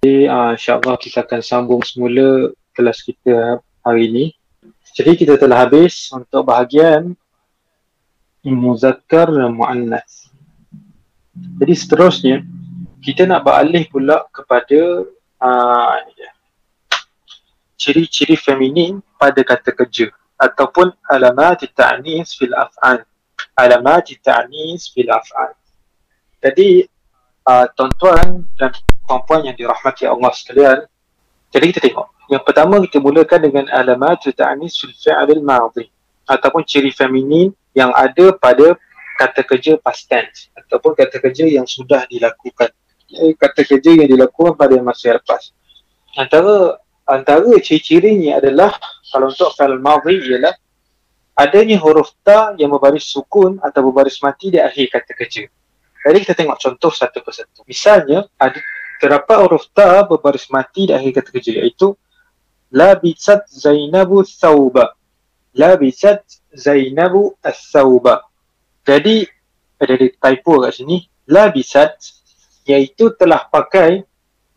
Jadi uh, insyaAllah kita akan sambung semula kelas kita hari ini. Jadi kita telah habis untuk bahagian Muzakkar dan Mu'annas. Jadi seterusnya kita nak beralih pula kepada uh, ciri-ciri feminin pada kata kerja ataupun alamat ta'nis fil af'an. Alamat ta'nis fil af'an. Jadi uh, tuan-tuan dan puan-puan yang dirahmati Allah sekalian. Jadi kita tengok. Yang pertama kita mulakan dengan alamat ta'anis fil fi'al al-madhi ataupun ciri feminin yang ada pada kata kerja past tense ataupun kata kerja yang sudah dilakukan. Kata kerja yang dilakukan pada masa yang lepas. Antara antara ciri-cirinya adalah kalau untuk fi'al al-madhi ialah adanya huruf ta yang berbaris sukun atau berbaris mati di akhir kata kerja. Jadi kita tengok contoh satu persatu. Misalnya ada terdapat huruf ta berbaris mati di akhir kata kerja iaitu labisat zainabu thawba. Labisat zainabu as-thawba jadi ada di typo kat sini. Labisat iaitu telah pakai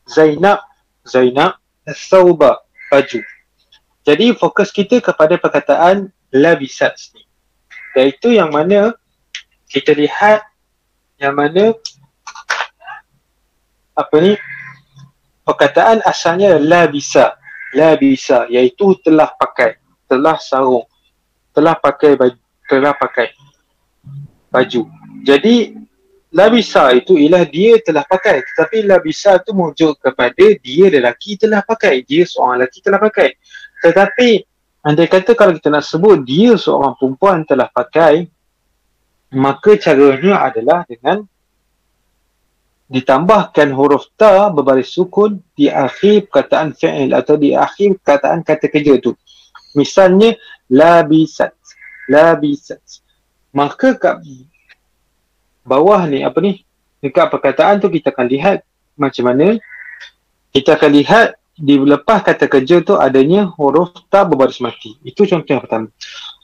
zainab zainab as-thawba baju. Jadi fokus kita kepada perkataan labisat ni iaitu yang mana kita lihat yang mana apa ni? Perkataan asalnya la bisa. La bisa iaitu telah pakai. Telah sarung. Telah pakai baju telah pakai baju. Jadi la bisa itu ialah dia telah pakai. Tetapi la bisa itu merujuk kepada dia lelaki telah pakai. Dia seorang lelaki telah pakai. Tetapi andai kata kalau kita nak sebut dia seorang perempuan telah pakai maka caranya adalah dengan ditambahkan huruf ta berbaris sukun di akhir perkataan fi'il atau di akhir perkataan kata kerja tu. Misalnya labisat. Labisat. Maka kat bawah ni apa ni? Dekat perkataan tu kita akan lihat macam mana kita akan lihat di lepas kata kerja tu adanya huruf ta berbaris mati. Itu contoh yang pertama.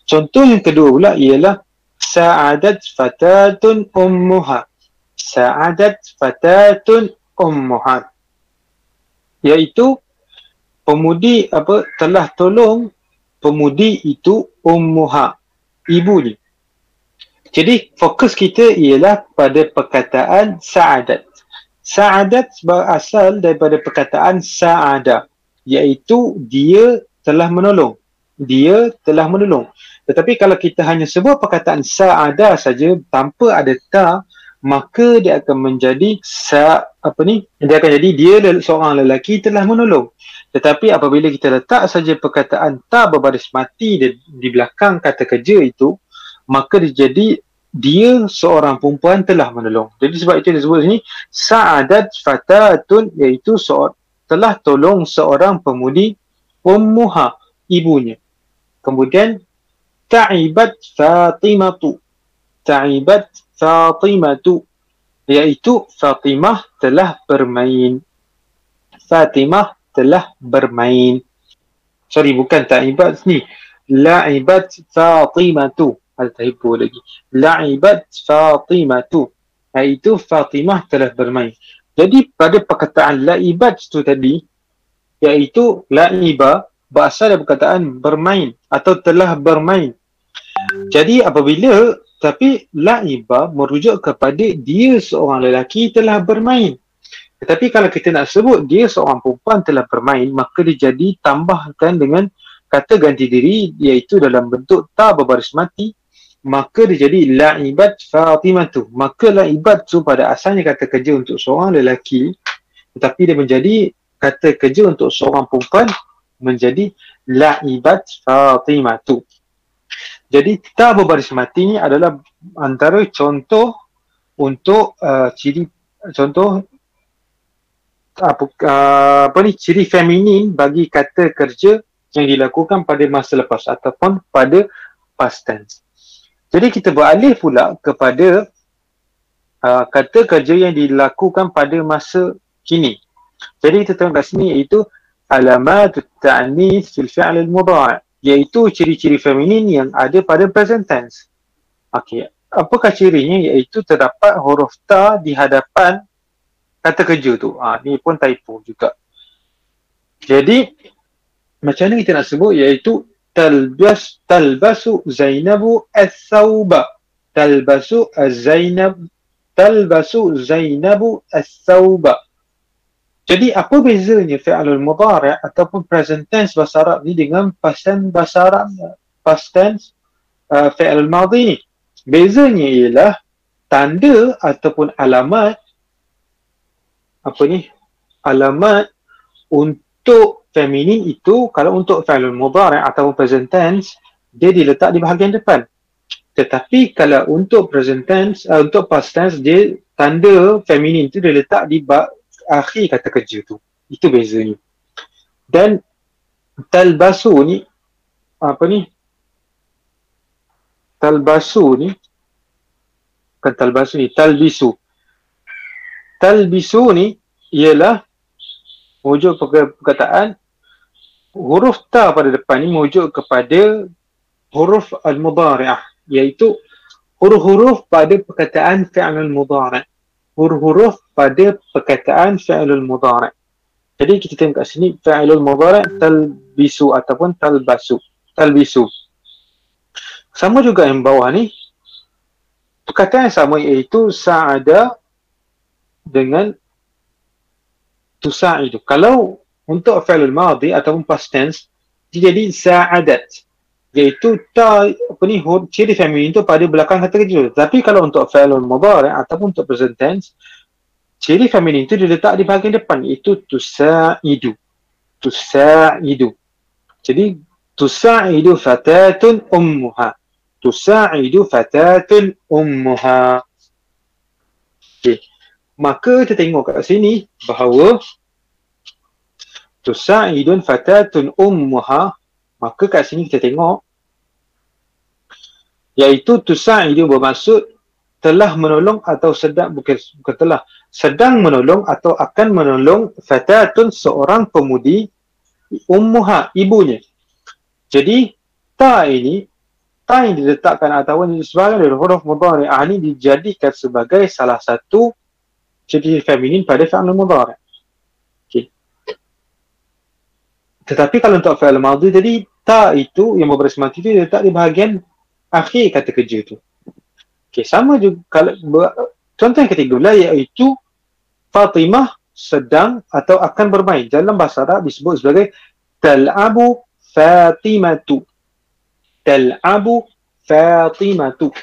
Contoh yang kedua pula ialah sa'adat fatatun ummuha sa'adat fatatun ummuhat iaitu pemudi apa telah tolong pemudi itu ummuha ibu ni jadi fokus kita ialah pada perkataan sa'adat. Sa'adat berasal daripada perkataan sa'ada iaitu dia telah menolong. Dia telah menolong. Tetapi kalau kita hanya sebut perkataan sa'ada saja tanpa ada ta maka dia akan menjadi sa apa ni dia akan jadi dia seorang lelaki telah menolong. Tetapi apabila kita letak saja perkataan tak berbaris mati di, di belakang kata kerja itu maka dia jadi dia seorang perempuan telah menolong. Jadi sebab itu disebut sini sa'adat fatatun iaitu seorang telah tolong seorang pemudi ummuha ibunya. Kemudian ta'ibat fatimatu. Ta'ibat Fatimatu iaitu Fatimah telah bermain. Fatimah telah bermain. Sorry bukan ta'ibat ni. La'ibat Fatimatu. Ada ta'ibu lagi. La'ibat Fatimatu. Iaitu Fatimah telah bermain. Jadi pada perkataan la'ibat tu tadi iaitu la'iba berasal dari perkataan bermain atau telah bermain. Jadi apabila tapi la'iba merujuk kepada dia seorang lelaki telah bermain. Tetapi kalau kita nak sebut dia seorang perempuan telah bermain, maka dia jadi tambahkan dengan kata ganti diri iaitu dalam bentuk ta berbaris mati, maka dia jadi la'ibat fatimatu. Maka la'ibat tu pada asalnya kata kerja untuk seorang lelaki, tetapi dia menjadi kata kerja untuk seorang perempuan menjadi la'ibat fatimatu. Jadi ta berbaris mati ni adalah antara contoh untuk uh, ciri contoh apa, uh, apa ni ciri feminin bagi kata kerja yang dilakukan pada masa lepas ataupun pada past tense. Jadi kita beralih pula kepada uh, kata kerja yang dilakukan pada masa kini. Jadi kita tengok kat sini iaitu alamat ta'nis fil fi'l al-mudhari' iaitu ciri-ciri feminin yang ada pada present tense. Okey, apakah cirinya iaitu terdapat huruf ta di hadapan kata kerja tu. Ha, ni pun typo juga. Jadi macam mana kita nak sebut iaitu talbas talbasu Zainabu as-sauba. Talbasu az-Zainab talbasu Zainabu as-sauba. Jadi apa bezanya fi'lul mudhari' ataupun present tense bahasa Arab ni dengan past tense bahasa Arab past tense uh, fi'lul madhi ni? Bezanya ialah tanda ataupun alamat apa ni? Alamat untuk feminin itu kalau untuk fi'lul mudhari' ataupun present tense dia diletak di bahagian depan. Tetapi kalau untuk present tense uh, untuk past tense dia tanda feminin itu diletak di ba- akhir kata kerja tu. Itu bezanya. Dan talbasu ni apa ni? Talbasu ni kan talbasu ni talbisu. Talbisu ni ialah wujud perkataan huruf ta pada depan ni merujuk kepada huruf al-mudhari'ah iaitu huruf-huruf pada perkataan fi'al al-mudhari' huruf-huruf pada perkataan fi'lul mudhari'. Jadi kita tengok kat sini fi'lul mudhari' talbisu ataupun talbasu. Talbisu. Sama juga yang bawah ni perkataan yang sama iaitu sa'ada dengan tusa'idu. Kalau untuk fi'lul madhi ataupun past tense dia jadi sa'adat iaitu ta apa ni ciri feminin tu pada belakang kata kerja. Tapi kalau untuk fi'lul mudhari ataupun untuk present tense ciri feminin tu diletak di bahagian depan. Iaitu tusa'idu tusa'idu jadi tusa'idu fatatun ummuha. Tusa'idu fatatun ummuha. Okay. maka kita tengok kat sini bahawa tusa'idun fatatun ummuha maka kat sini kita tengok iaitu tusa'idu bermaksud telah menolong atau sedang bukan, bukan telah sedang menolong atau akan menolong fatatun seorang pemudi ummuha ibunya. Jadi ta ini ta yang diletakkan atau sebagai huruf mudhari'ah ini dijadikan sebagai salah satu jadi feminin pada fi'il mudhari' Tetapi kalau untuk fi'il madhi tadi ta itu yang berbaris mati itu letak di bahagian akhir kata kerja tu. Okey, sama juga kalau contoh yang ketiga pula iaitu Fatimah sedang atau akan bermain. Dalam bahasa Arab disebut sebagai tal'abu Fatimatu. Tal'abu Fatimatu.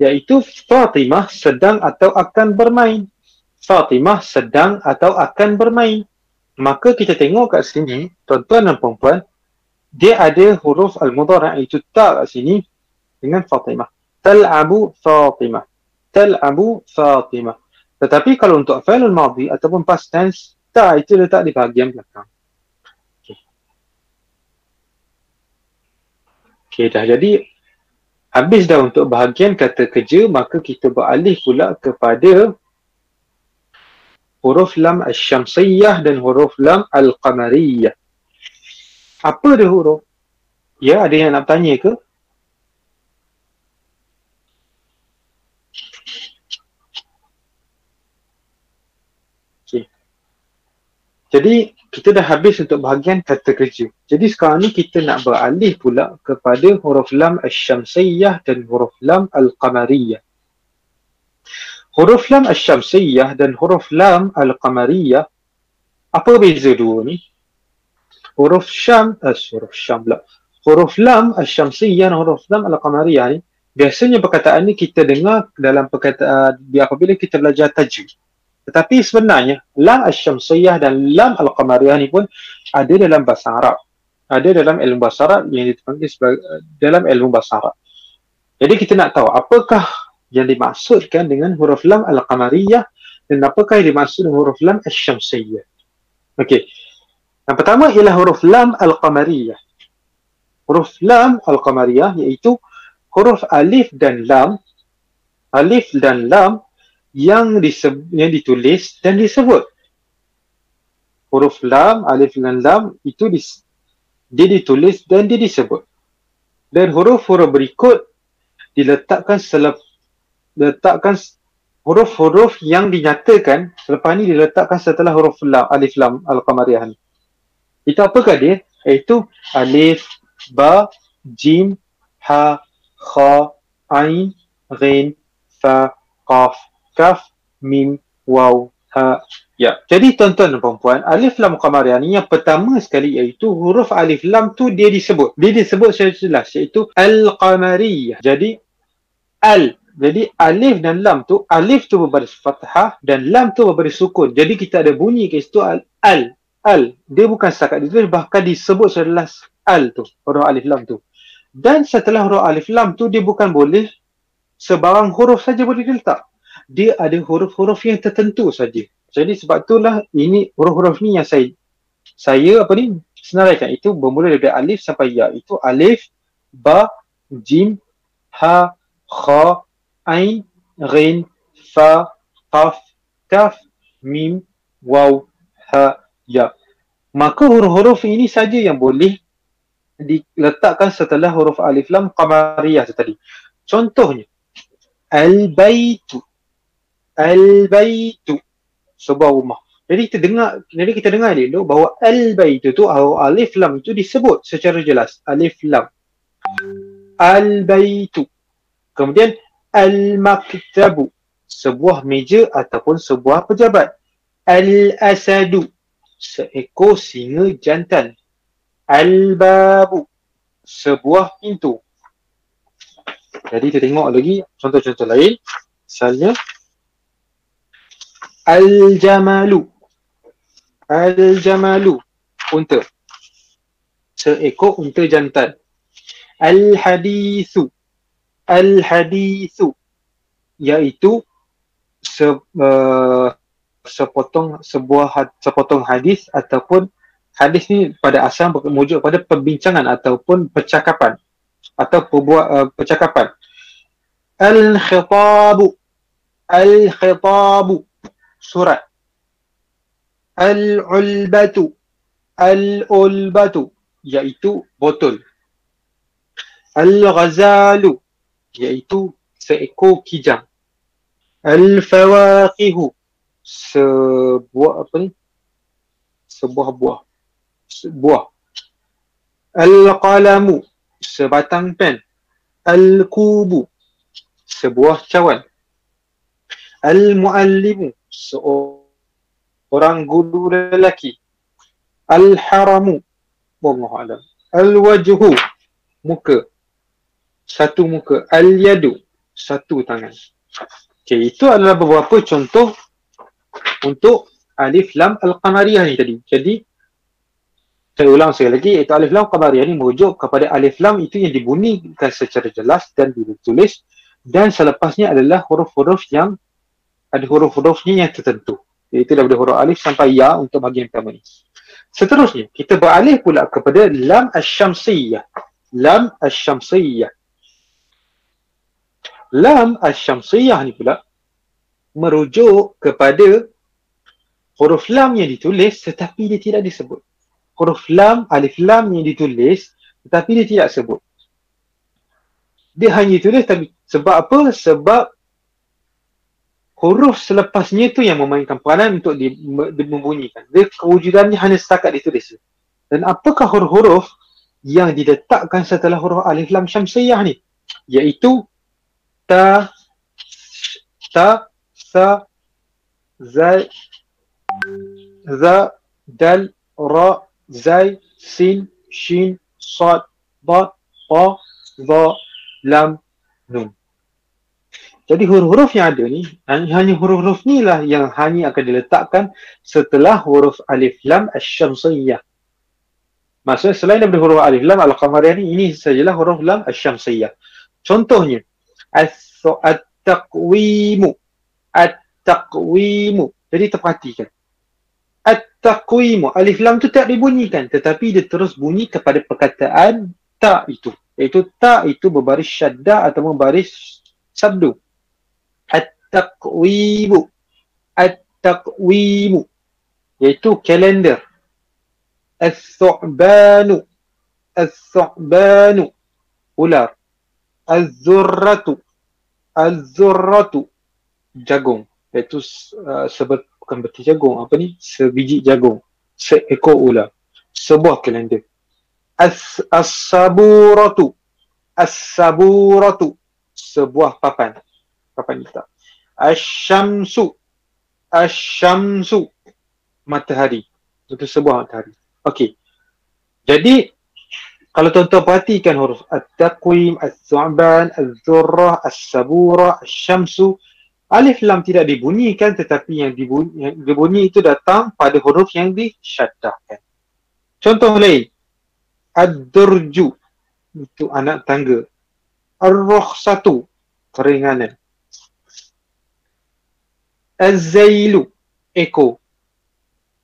Iaitu Fatimah sedang atau akan bermain. Fatimah sedang atau akan bermain maka kita tengok kat sini tuan-tuan dan puan dia ada huruf al-mudhari' itu ta kat sini dengan Fatimah. Tal'abu Fatimah. Tal'abu Fatimah. Tetapi kalau untuk fi'il al-madhi ataupun past tense ta itu letak di bahagian belakang. Okey. Okay, dah jadi. Habis dah untuk bahagian kata kerja maka kita beralih pula kepada huruf lam al-syamsiyah dan huruf lam al-qamariyah. Apa dia huruf? Ya, ada yang nak tanya ke? Okay. Jadi, kita dah habis untuk bahagian kata kerja. Jadi, sekarang ni kita nak beralih pula kepada huruf lam al-syamsiyah dan huruf lam al-qamariyah huruf lam al-syamsiyah dan huruf lam al-qamariyah apa beza dua ni? Huruf syam eh, huruf syam pula. Huruf lam al-syamsiyah dan huruf lam al-qamariyah ni biasanya perkataan ni kita dengar dalam perkataan apabila kita belajar tajwid. Tetapi sebenarnya lam al-syamsiyah dan lam al-qamariyah ni pun ada dalam bahasa Arab. Ada dalam ilmu bahasa Arab yang dipanggil sebagai dalam ilmu bahasa Arab. Jadi kita nak tahu apakah yang dimaksudkan dengan huruf lam al-qamariyah dan apakah yang dimaksud dengan huruf lam al-syamsiyah. Okey. Yang pertama ialah huruf lam al-qamariyah. Huruf lam al-qamariyah iaitu huruf alif dan lam alif dan lam yang, disebut, yang ditulis dan disebut. Huruf lam, alif dan lam itu dis, dia ditulis dan dia disebut. Dan huruf-huruf berikut diletakkan selepas letakkan huruf-huruf yang dinyatakan selepas ni diletakkan setelah huruf lam, alif lam al-qamariyah ni. Itu apakah dia? Iaitu alif, ba, jim, ha, kha, ain, ghin, fa, qaf, kaf, mim, waw, ha, ya. Jadi tuan-tuan dan puan alif lam qamariyah ni yang pertama sekali iaitu huruf alif lam tu dia disebut. Dia disebut secara jelas iaitu al-qamariyah. Jadi al jadi alif dan lam tu alif tu berbaris fathah dan lam tu berbaris sukun. Jadi kita ada bunyi kat situ al al al. Dia bukan setakat ditulis bahkan disebut jelas al tu huruf alif lam tu. Dan setelah huruf alif lam tu dia bukan boleh sebarang huruf saja boleh diletak. Dia ada huruf-huruf yang tertentu saja. Jadi sebab itulah ini huruf-huruf ni yang saya saya apa ni senaraikan itu bermula dari alif sampai ya. Itu alif, ba, jim, ha, kha, ain, ghin, fa, qaf, kaf, mim, waw, ha, ya. Maka huruf-huruf ini saja yang boleh diletakkan setelah huruf alif lam qamariyah tadi. Contohnya al-baitu. Al-baitu sebuah rumah. Jadi kita dengar jadi kita dengar dulu bahawa al-baitu tu alif lam itu disebut secara jelas alif lam. Al-baitu. Kemudian Al-Maktabu Sebuah meja ataupun sebuah pejabat. Al-Asadu Seekor singa jantan. Al-Babu Sebuah pintu. Jadi kita tengok lagi contoh-contoh lain. Misalnya Al-Jamalu. Al-Jamalu Unta. Seekor unta jantan. Al-Hadithu al-hadithu iaitu se, uh, sepotong sebuah had, sepotong hadis ataupun hadis ni pada asal merujuk pada perbincangan ataupun percakapan atau perbuat uh, percakapan. Al-khitabu al-khitabu surat. Al-ulbatu al-ulbatu iaitu botol. Al-ghazalu iaitu seekor kijang. Al-fawaqihu sebuah apa ni? Sebuah buah. Buah. Al-qalamu sebatang pen. Al-kubu sebuah cawan. Al-muallimu seorang guru lelaki. Al-haramu Wallahu Al-wajhu muka satu muka al-yadu. Satu tangan. Okey itu adalah beberapa contoh untuk alif lam al-qamariyah ni tadi. Jadi saya ulang sekali lagi iaitu alif lam qamariyah ni merujuk kepada alif lam itu yang dibunyikan secara jelas dan ditulis dan selepasnya adalah huruf-huruf yang ada huruf-hurufnya yang tertentu. Iaitu daripada huruf alif sampai ya untuk bahagian pertama ni. Seterusnya kita beralih pula kepada lam asy-syamsiyah. Lam asy-syamsiyah lam asyamsiyah ni pula merujuk kepada huruf lam yang ditulis tetapi dia tidak disebut. Huruf lam, alif lam yang ditulis tetapi dia tidak sebut. Dia hanya ditulis tapi sebab apa? Sebab huruf selepasnya tu yang memainkan peranan untuk di, di, membunyikan. Dia kewujudannya hanya setakat ditulis. Dan apakah huruf-huruf yang diletakkan setelah huruf alif lam syamsiyah ni? Iaitu ta ta sa zai za dal ra zai sin shin sad ba ta za lam nun jadi huruf-huruf yang ada ni hanya huruf-huruf ni lah yang hanya akan diletakkan setelah huruf alif lam asy-syamsiyah. Maksudnya selain daripada huruf alif lam al-qamariyah ni ini sajalah huruf lam asy-syamsiyah. Contohnya at-taqwimu. At-taqwimu. Jadi terperhatikan. At-taqwimu. Alif lam tu tak dibunyikan. Tetapi dia terus bunyi kepada perkataan ta itu. Iaitu ta itu berbaris syadda atau berbaris sabdu. At-taqwimu. At-taqwimu. Iaitu kalender. As-su'banu. As-su'banu. Ular Az-zurratu. Az-zurratu. Jagung. Iaitu uh, sebet, bukan beti jagung. Apa ni? Sebiji jagung. Seekor ular. Sebuah kalender. As as-saburatu. As-saburatu. Sebuah papan. Papan hitam asyamsu asyamsu matahari. Itu sebuah matahari. Okey. Jadi kalau tuan-tuan perhatikan huruf at-taqwim, as-su'ban, az-zurrah, as-sabura, as-syamsu, alif lam tidak dibunyikan tetapi yang dibunyi, yang dibunyi itu datang pada huruf yang disyaddahkan. Contoh lain, ad-durju itu anak tangga. Ar-rukhsatu keringanan. Az-zailu ekor.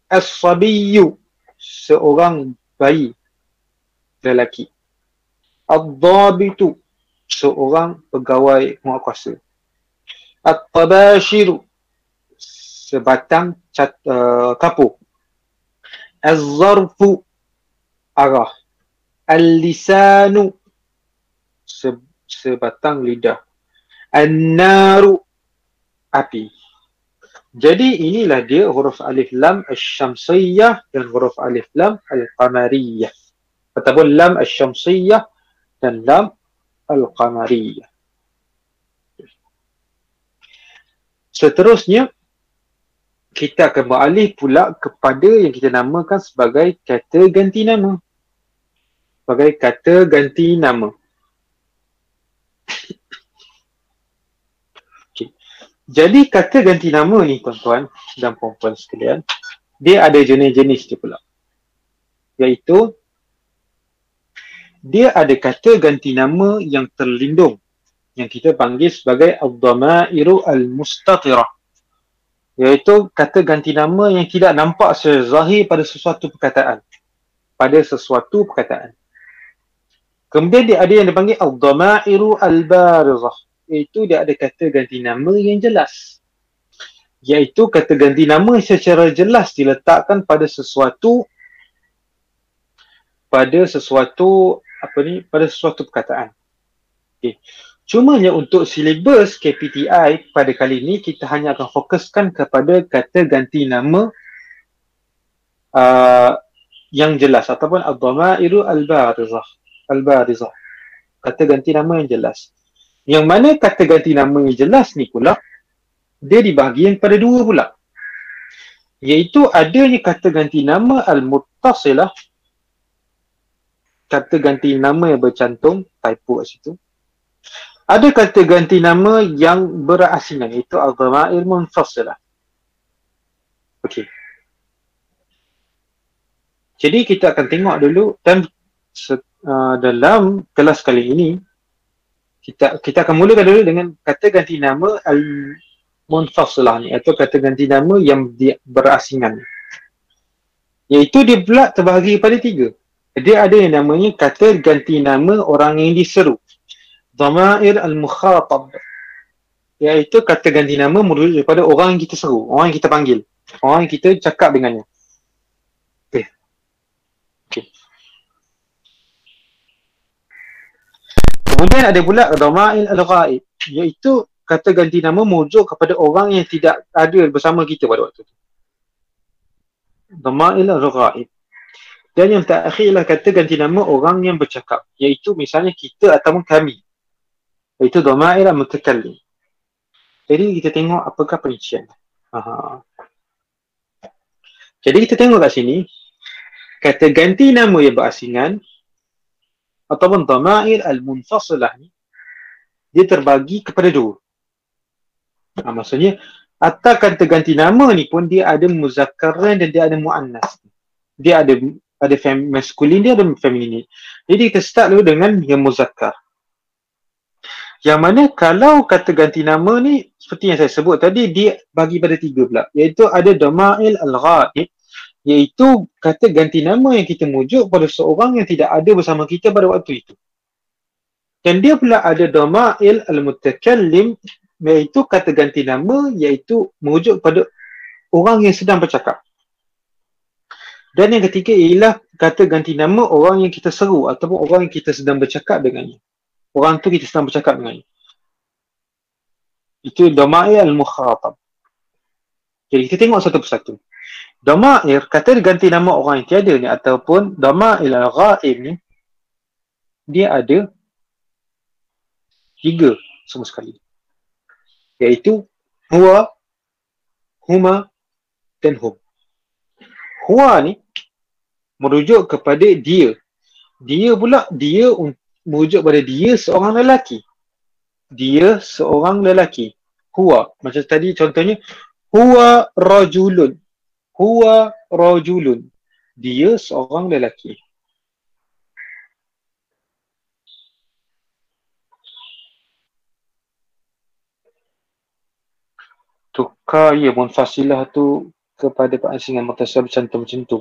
As-sabiyyu seorang bayi lelaki. Ad-dhabitu seorang pegawai muakuasa. At-tabashiru sebatang cat, uh, kapur. Az-zarfu arah. Al-lisanu se, sebatang lidah. An-naru api. Jadi inilah dia huruf alif lam asy-syamsiyah dan huruf alif lam al-qamariyah ataupun lam asyamsiyah dan lam al-qamariyah. Seterusnya, kita akan beralih pula kepada yang kita namakan sebagai kata ganti nama. Sebagai kata ganti nama. Okay. Jadi kata ganti nama ni tuan-tuan dan puan-puan sekalian, dia ada jenis-jenis dia pula. Iaitu dia ada kata ganti nama yang terlindung yang kita panggil sebagai al-dhamairu al-mustatirah iaitu kata ganti nama yang tidak nampak secara zahir pada sesuatu perkataan pada sesuatu perkataan. Kemudian dia ada yang dipanggil al-dhamairu al-barizah iaitu dia ada kata ganti nama yang jelas iaitu kata ganti nama secara jelas diletakkan pada sesuatu pada sesuatu apa ni pada sesuatu perkataan. Okey. Cumanya untuk silibus KPTI pada kali ini kita hanya akan fokuskan kepada kata ganti nama uh, yang jelas ataupun ad-dhamairu al-barizah. Al-barizah. Kata ganti nama yang jelas. Yang mana kata ganti nama yang jelas ni pula dia dibahagi pada dua pula. Iaitu adanya kata ganti nama al-muttasilah kata ganti nama yang bercantum typo kat situ. Ada kata ganti nama yang berasingan itu al-dhamair munfasilah okey. Jadi kita akan tengok dulu dan uh, dalam kelas kali ini kita kita akan mulakan dulu dengan kata ganti nama al munfasilah ni atau kata ganti nama yang berasingan iaitu dia pula terbahagi pada tiga dia ada yang namanya kata ganti nama orang yang diseru. Dhamair al-mukhatab. Iaitu kata ganti nama merujuk daripada orang yang kita seru, orang yang kita panggil. Orang yang kita cakap dengannya. Okey. Okey. Kemudian ada pula dhamair al-ghaib. Iaitu kata ganti nama merujuk kepada orang yang tidak ada bersama kita pada waktu itu. Dhamair al-ghaib. Dan yang terakhirlah kata ganti nama orang yang bercakap. Iaitu misalnya kita ataupun kami. Iaitu domair mutakallim. Jadi kita tengok apakah perincian. Aha. Jadi kita tengok kat sini. Kata ganti nama yang berasingan. Ataupun domair al-munfasilah ni. Dia terbagi kepada dua. Ha, maksudnya, atas kata ganti nama ni pun dia ada muzakaran dan dia ada mu'annas. Dia ada ada fem maskulin dia ada feminin jadi kita start dulu dengan yang muzakkar. Yang mana kalau kata ganti nama ni seperti yang saya sebut tadi dia bagi pada tiga pula. Iaitu ada domail al-ghaib iaitu kata ganti nama yang kita mujuk pada seorang yang tidak ada bersama kita pada waktu itu. Dan dia pula ada domail al-mutakallim iaitu kata ganti nama iaitu merujuk pada orang yang sedang bercakap dan yang ketiga ialah kata ganti nama orang yang kita seru ataupun orang yang kita sedang bercakap dengannya. Orang tu kita sedang bercakap dengannya. Itu domair al-mukhatab. Jadi kita tengok satu persatu. Domair, kata ganti nama orang yang tiada ni ataupun domair al-ghaib ni dia ada tiga semua sekali. Iaitu huwa, huma dan hum. Huwa ni merujuk kepada dia. Dia pula dia merujuk pada dia seorang lelaki. Dia seorang lelaki. Huwa. Macam tadi contohnya huwa rajulun. Huwa rajulun. Dia seorang lelaki. Tukar ya munfasilah tu kepada pengasingan mutasab cantum macam tu.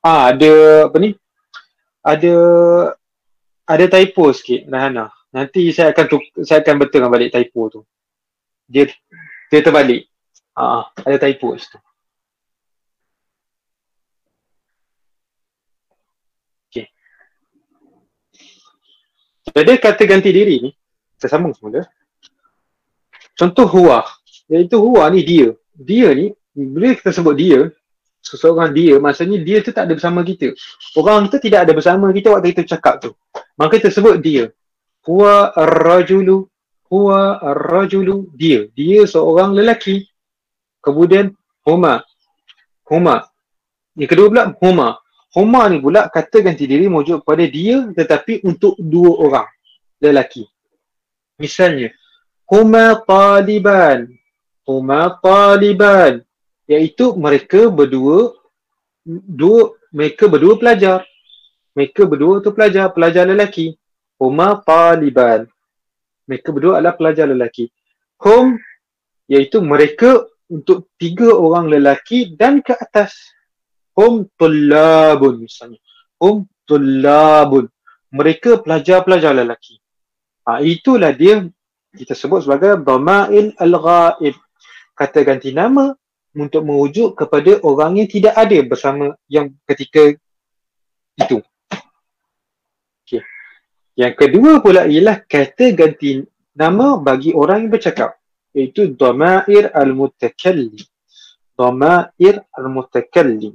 Ah ada apa ni? Ada ada typo sikit Rahana. Nanti saya akan tuk, saya akan betulkan balik typo tu. Dia dia terbalik. Ah ada typo. Okey. Jadi kata ganti diri ni saya sambung semula. Contoh huwa. Iaitu huwa ni dia. Dia ni bila kita sebut dia seseorang dia maksudnya dia tu tak ada bersama kita. Orang tu tidak ada bersama kita waktu kita cakap tu. Maka kita sebut dia. Huwa ar-rajulu huwa ar-rajulu dia. Dia seorang lelaki. Kemudian huma. Huma. Yang kedua pula huma. Huma ni pula kata ganti diri mojuk pada dia tetapi untuk dua orang lelaki. Misalnya huma taliban huma taliban. Iaitu mereka berdua dua mereka berdua pelajar. Mereka berdua tu pelajar pelajar lelaki. Huma taliban. Mereka berdua adalah pelajar lelaki. Hum iaitu mereka untuk tiga orang lelaki dan ke atas. Hum tullabun misalnya. Hum tullabun mereka pelajar-pelajar lelaki. Ha, itulah dia kita sebut sebagai dhamail al-ghaib kata ganti nama untuk merujuk kepada orang yang tidak ada bersama yang ketika itu. Okay. Yang kedua pula ialah kata ganti nama bagi orang yang bercakap iaitu dhamair al-mutakallim. Dhamair al-mutakallim.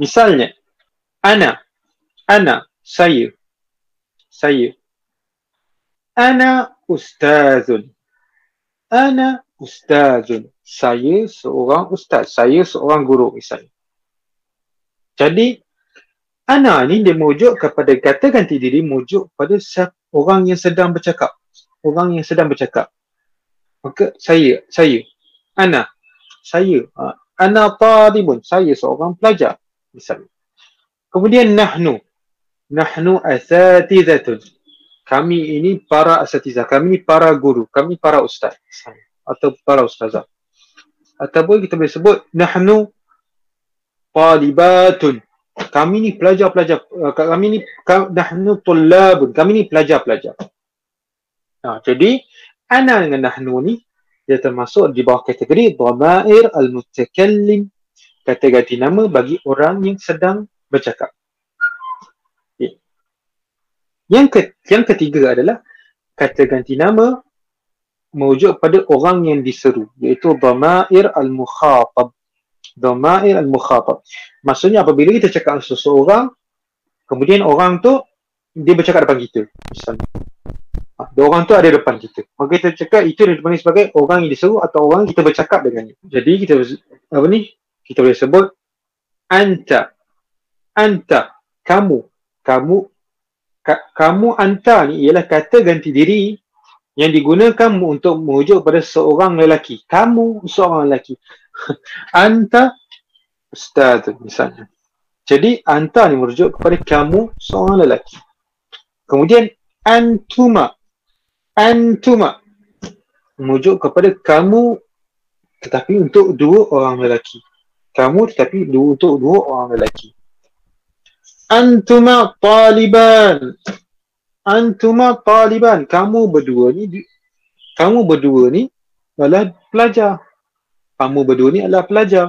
Misalnya ana ana saya saya ana ustazun ana ustazun saya seorang ustaz, saya seorang guru misalnya. Jadi, ana ni dia merujuk kepada kata ganti diri merujuk pada orang yang sedang bercakap. Orang yang sedang bercakap. Maka saya, saya, ana, saya, ha, ana talibun, saya seorang pelajar misalnya. Kemudian nahnu, nahnu asatizatun. Kami ini para asatizah, kami ini para guru, kami para ustaz atau para ustazah. Ataupun kita boleh sebut nahnu talibatun. Kami ni pelajar-pelajar uh, kami ni nahnu tullabun. Kami ni pelajar-pelajar. Ha, jadi ana dengan nahnu ni dia termasuk di bawah kategori dhamair al-mutakallim. Ganti nama bagi orang yang sedang bercakap. Yang ke, yang ketiga adalah kata ganti nama merujuk pada orang yang diseru iaitu dhamair al-mukhatab. Dhamair al-mukhatab. Maksudnya apabila kita cakap seseorang kemudian orang tu dia bercakap depan kita misalnya. Ha, orang tu ada depan kita. Maka kita cakap itu dia dipanggil sebagai orang yang diseru atau orang kita bercakap dengannya. Jadi kita apa ni? Kita boleh sebut anta. Anta. Kamu. Kamu ka, kamu anta ni ialah kata ganti diri yang digunakan untuk merujuk pada seorang lelaki. Kamu seorang lelaki. Anta ustaz misalnya. Jadi anta ni merujuk kepada kamu seorang lelaki. Kemudian antuma. Antuma merujuk kepada kamu tetapi untuk dua orang lelaki. Kamu tetapi dua untuk dua orang lelaki. Antuma taliban antuma taliban kamu berdua ni kamu berdua ni adalah pelajar. Kamu berdua ni adalah pelajar.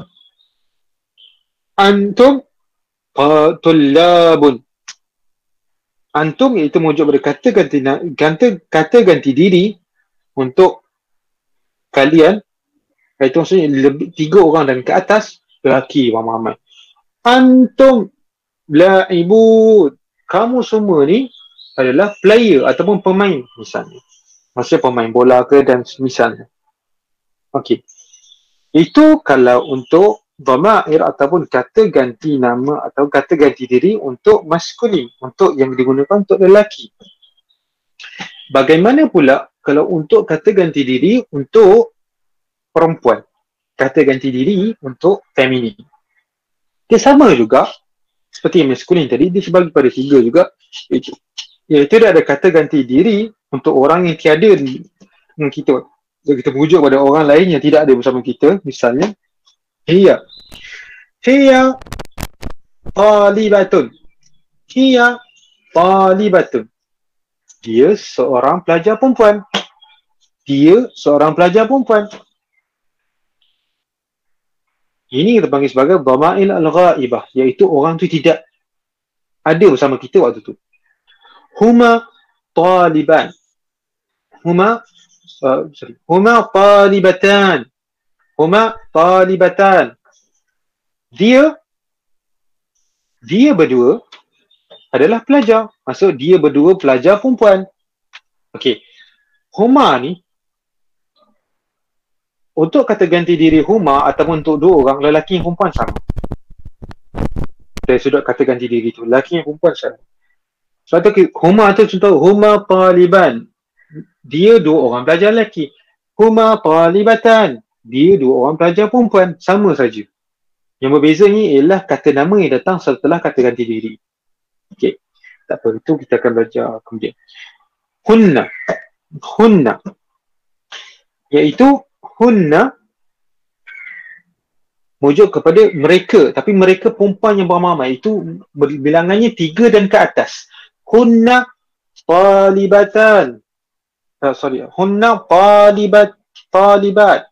Antum tullabun. Antum iaitu merujuk pada kata ganti kata, kata ganti diri untuk kalian. Itu maksudnya lebih tiga orang dan ke atas lelaki ramai-ramai antum la ibu kamu semua ni adalah player ataupun pemain misalnya. Maksudnya pemain bola ke dan misalnya. Okey. Itu kalau untuk dhamair ataupun kata ganti nama atau kata ganti diri untuk maskulin untuk yang digunakan untuk lelaki. Bagaimana pula kalau untuk kata ganti diri untuk perempuan? Kata ganti diri untuk feminin. Dia sama juga seperti yang maskulin tadi dia sebagi pada tiga juga iaitu dia ada kata ganti diri untuk orang yang tiada dengan kita. Kita merujuk pada orang lain yang tidak ada bersama kita misalnya hiya. Hiya talibatun. Hiya talibatun. Dia seorang pelajar perempuan. Dia seorang pelajar perempuan. Ini kita panggil sebagai dhama'il al-ghaibah iaitu orang tu tidak ada bersama kita waktu tu huma taliban. Huma uh, sorry. Huma talibatan. Huma talibatan. Dia dia berdua adalah pelajar. Maksud dia berdua pelajar perempuan. Okey. Huma ni untuk kata ganti diri huma ataupun untuk dua orang lelaki dan perempuan sama. Dari sudut kata ganti diri tu lelaki dan perempuan sama sebab tu huma tu contoh huma taliban dia dua orang pelajar lelaki huma talibatan dia dua orang pelajar perempuan sama saja. Yang berbeza ni ialah kata nama yang datang setelah kata ganti diri. Okey. Tak apa, itu kita akan belajar kemudian. Hunna. Hunna. Iaitu hunna mujuk kepada mereka tapi mereka perempuan yang beramai itu bilangannya tiga dan ke atas. Hunna talibatan. Uh, sorry, hunna talibat talibat.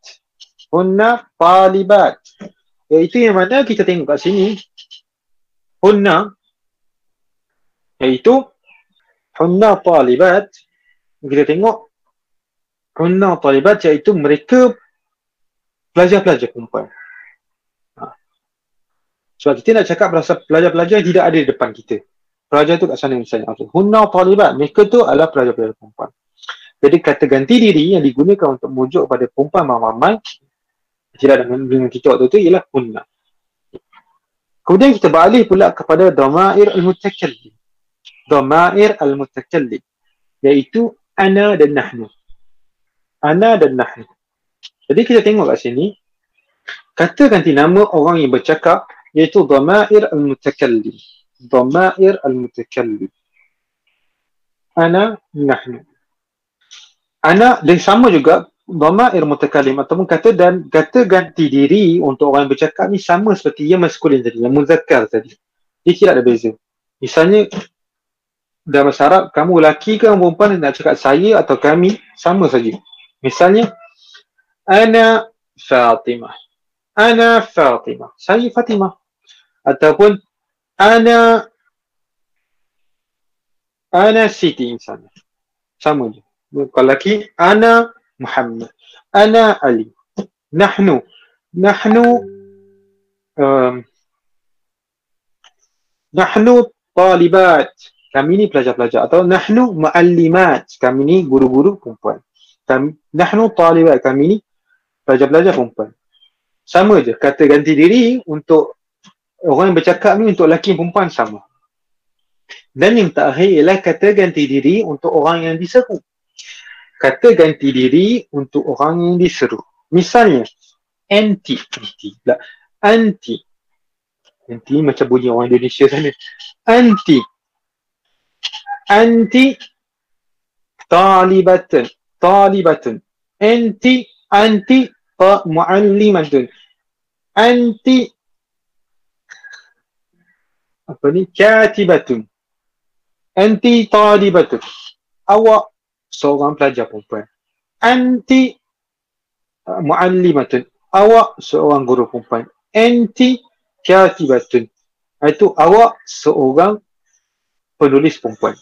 Hunna talibat. Iaitu yang mana kita tengok kat sini. Hunna iaitu hunna talibat. Kita tengok hunna talibat iaitu mereka pelajar-pelajar perempuan. Ha. sebab kita nak cakap pasal pelajar-pelajar tidak ada di depan kita pelajar tu kat sana misalnya hunna talibat mereka tu adalah pelajar-pelajar perempuan jadi kata ganti diri yang digunakan untuk mujuk pada perempuan ramai tidak dengan, dengan kita waktu itu ialah kunna. Kemudian kita beralih pula kepada dhamair al-mutakallim. Dhamair al-mutakallim iaitu ana dan nahnu. Ana dan nahnu. Jadi kita tengok kat sini kata ganti nama orang yang bercakap iaitu dhamair al-mutakallim. Dhamair al-mutakallim. Ana nahnu. Ana dan sama juga dhamair mutakalim ataupun kata dan kata ganti diri untuk orang yang bercakap ni sama seperti yang maskulin tadi, yang muzakkar tadi. Dia tidak ada beza. Misalnya dalam bahasa Arab, kamu lelaki ke perempuan nak cakap saya atau kami, sama saja. Misalnya, Ana Fatimah. Ana Fatimah. Saya Fatimah. Ataupun, Siti misalnya. Sama je. Kalau lelaki, Ana Muhammad. Ana Ali. Nahnu. Nahnu um, Nahnu talibat. Kami ni pelajar-pelajar atau nahnu muallimat. Kami ni guru-guru perempuan. Kami, nahnu talibat. Kami ni pelajar-pelajar perempuan. Sama je. Kata ganti diri untuk orang yang bercakap ni untuk lelaki perempuan sama. Dan yang terakhir ialah kata ganti diri untuk orang yang diseru kata ganti diri untuk orang yang diseru. Misalnya, anti. Anti. Anti. Anti macam bunyi orang Indonesia sana. Anti. Anti. Talibatan. Talibatan. Anti. Anti. Ta muallimatun. Anti. Apa ni? Katibatun. Anti talibatun. Awak seorang pelajar perempuan. Anti uh, muallimatun. Awak seorang guru perempuan. Anti katibatun. Itu awak seorang penulis perempuan.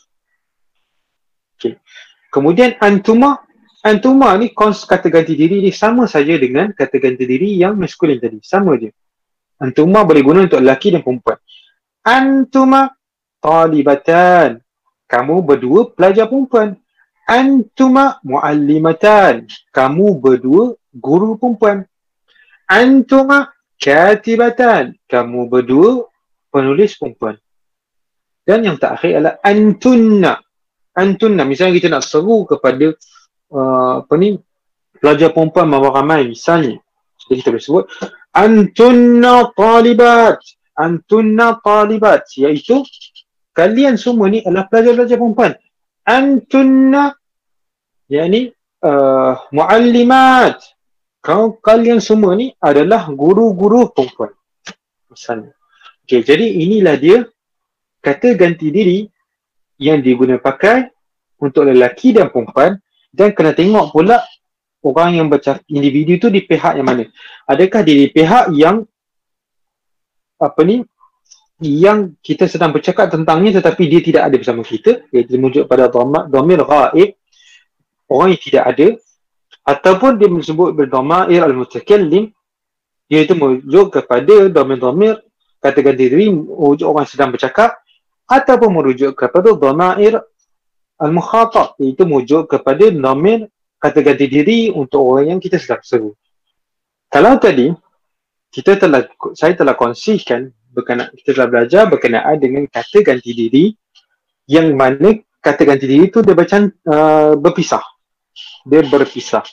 Okay. Kemudian antuma antuma ni kons kata ganti diri ni sama saja dengan kata ganti diri yang maskulin tadi. Sama je. Antuma boleh guna untuk lelaki dan perempuan. Antuma talibatan. Kamu berdua pelajar perempuan. Antuma muallimatan. Kamu berdua guru perempuan. Antuma katibatan. Kamu berdua penulis perempuan. Dan yang terakhir adalah antunna. Antunna. Misalnya kita nak seru kepada uh, apa ni pelajar perempuan mahu ramai misalnya. Jadi kita boleh sebut antunna talibat. Antunna talibat. Iaitu kalian semua ni adalah pelajar-pelajar perempuan. Antunna yakni uh, muallimat. Kau kalian semua ni adalah guru-guru perempuan. Misalnya. Okey, jadi inilah dia kata ganti diri yang diguna pakai untuk lelaki dan perempuan dan kena tengok pula orang yang baca individu tu di pihak yang mana. Adakah dia di pihak yang apa ni yang kita sedang bercakap tentangnya tetapi dia tidak ada bersama kita iaitu merujuk pada dhamir ghaib orang yang tidak ada ataupun dia menyebut berdhamair al-mutakallim iaitu merujuk kepada dhamir-dhamir kata ganti diri merujuk orang sedang bercakap ataupun merujuk kepada dhamair al-mukhatab iaitu merujuk kepada dhamir kata ganti diri untuk orang yang kita sedang seru. Kalau tadi kita telah saya telah kongsikan berkenaan kita telah belajar berkenaan dengan kata ganti diri yang mana kata ganti diri itu dia macam uh, berpisah. Dia berpisah.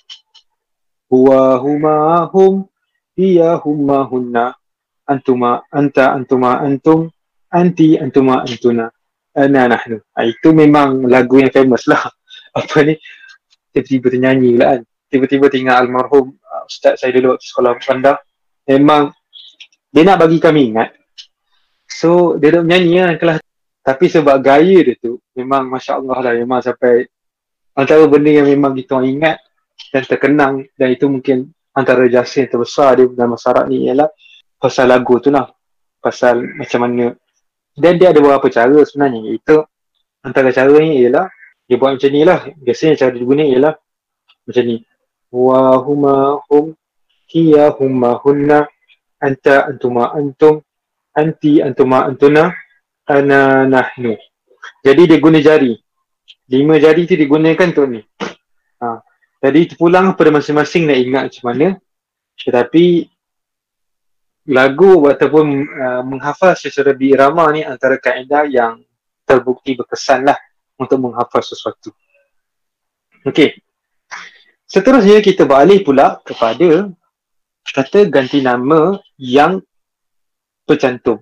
Huwa huma hum hiya huma hunna antuma anta antuma antum anti antuma antuna. Ana nahnu. Ha, itu memang lagu yang famous lah. Apa ni? Tiba-tiba ternyanyi pula kan. Tiba-tiba tinggal almarhum uh, ustaz saya dulu waktu sekolah rendah memang dia nak bagi kami ingat. So dia duduk menyanyi lah kelas tapi sebab gaya dia tu memang Masya Allah lah memang sampai antara benda yang memang kita orang ingat dan terkenang. Dan itu mungkin antara jasa yang terbesar dia dalam masyarakat ni ialah pasal lagu tu lah. Pasal macam mana. Dan dia ada beberapa cara sebenarnya. Iaitu antara cara ni ialah dia buat macam ni lah. Biasanya cara dia guna ialah macam ni. Wa huma hum hiya huma hunna. Anta antuma antum. Anti antuma antuna. Ana nahnu. Jadi dia guna jari. Lima jari tu digunakan untuk ni. Ha. jadi terpulang pada masing-masing nak ingat macam mana. Tetapi lagu ataupun uh, menghafal secara birama ni antara kaedah yang terbukti berkesan lah untuk menghafal sesuatu. Okey. Seterusnya kita beralih pula kepada kata ganti nama yang bercantum.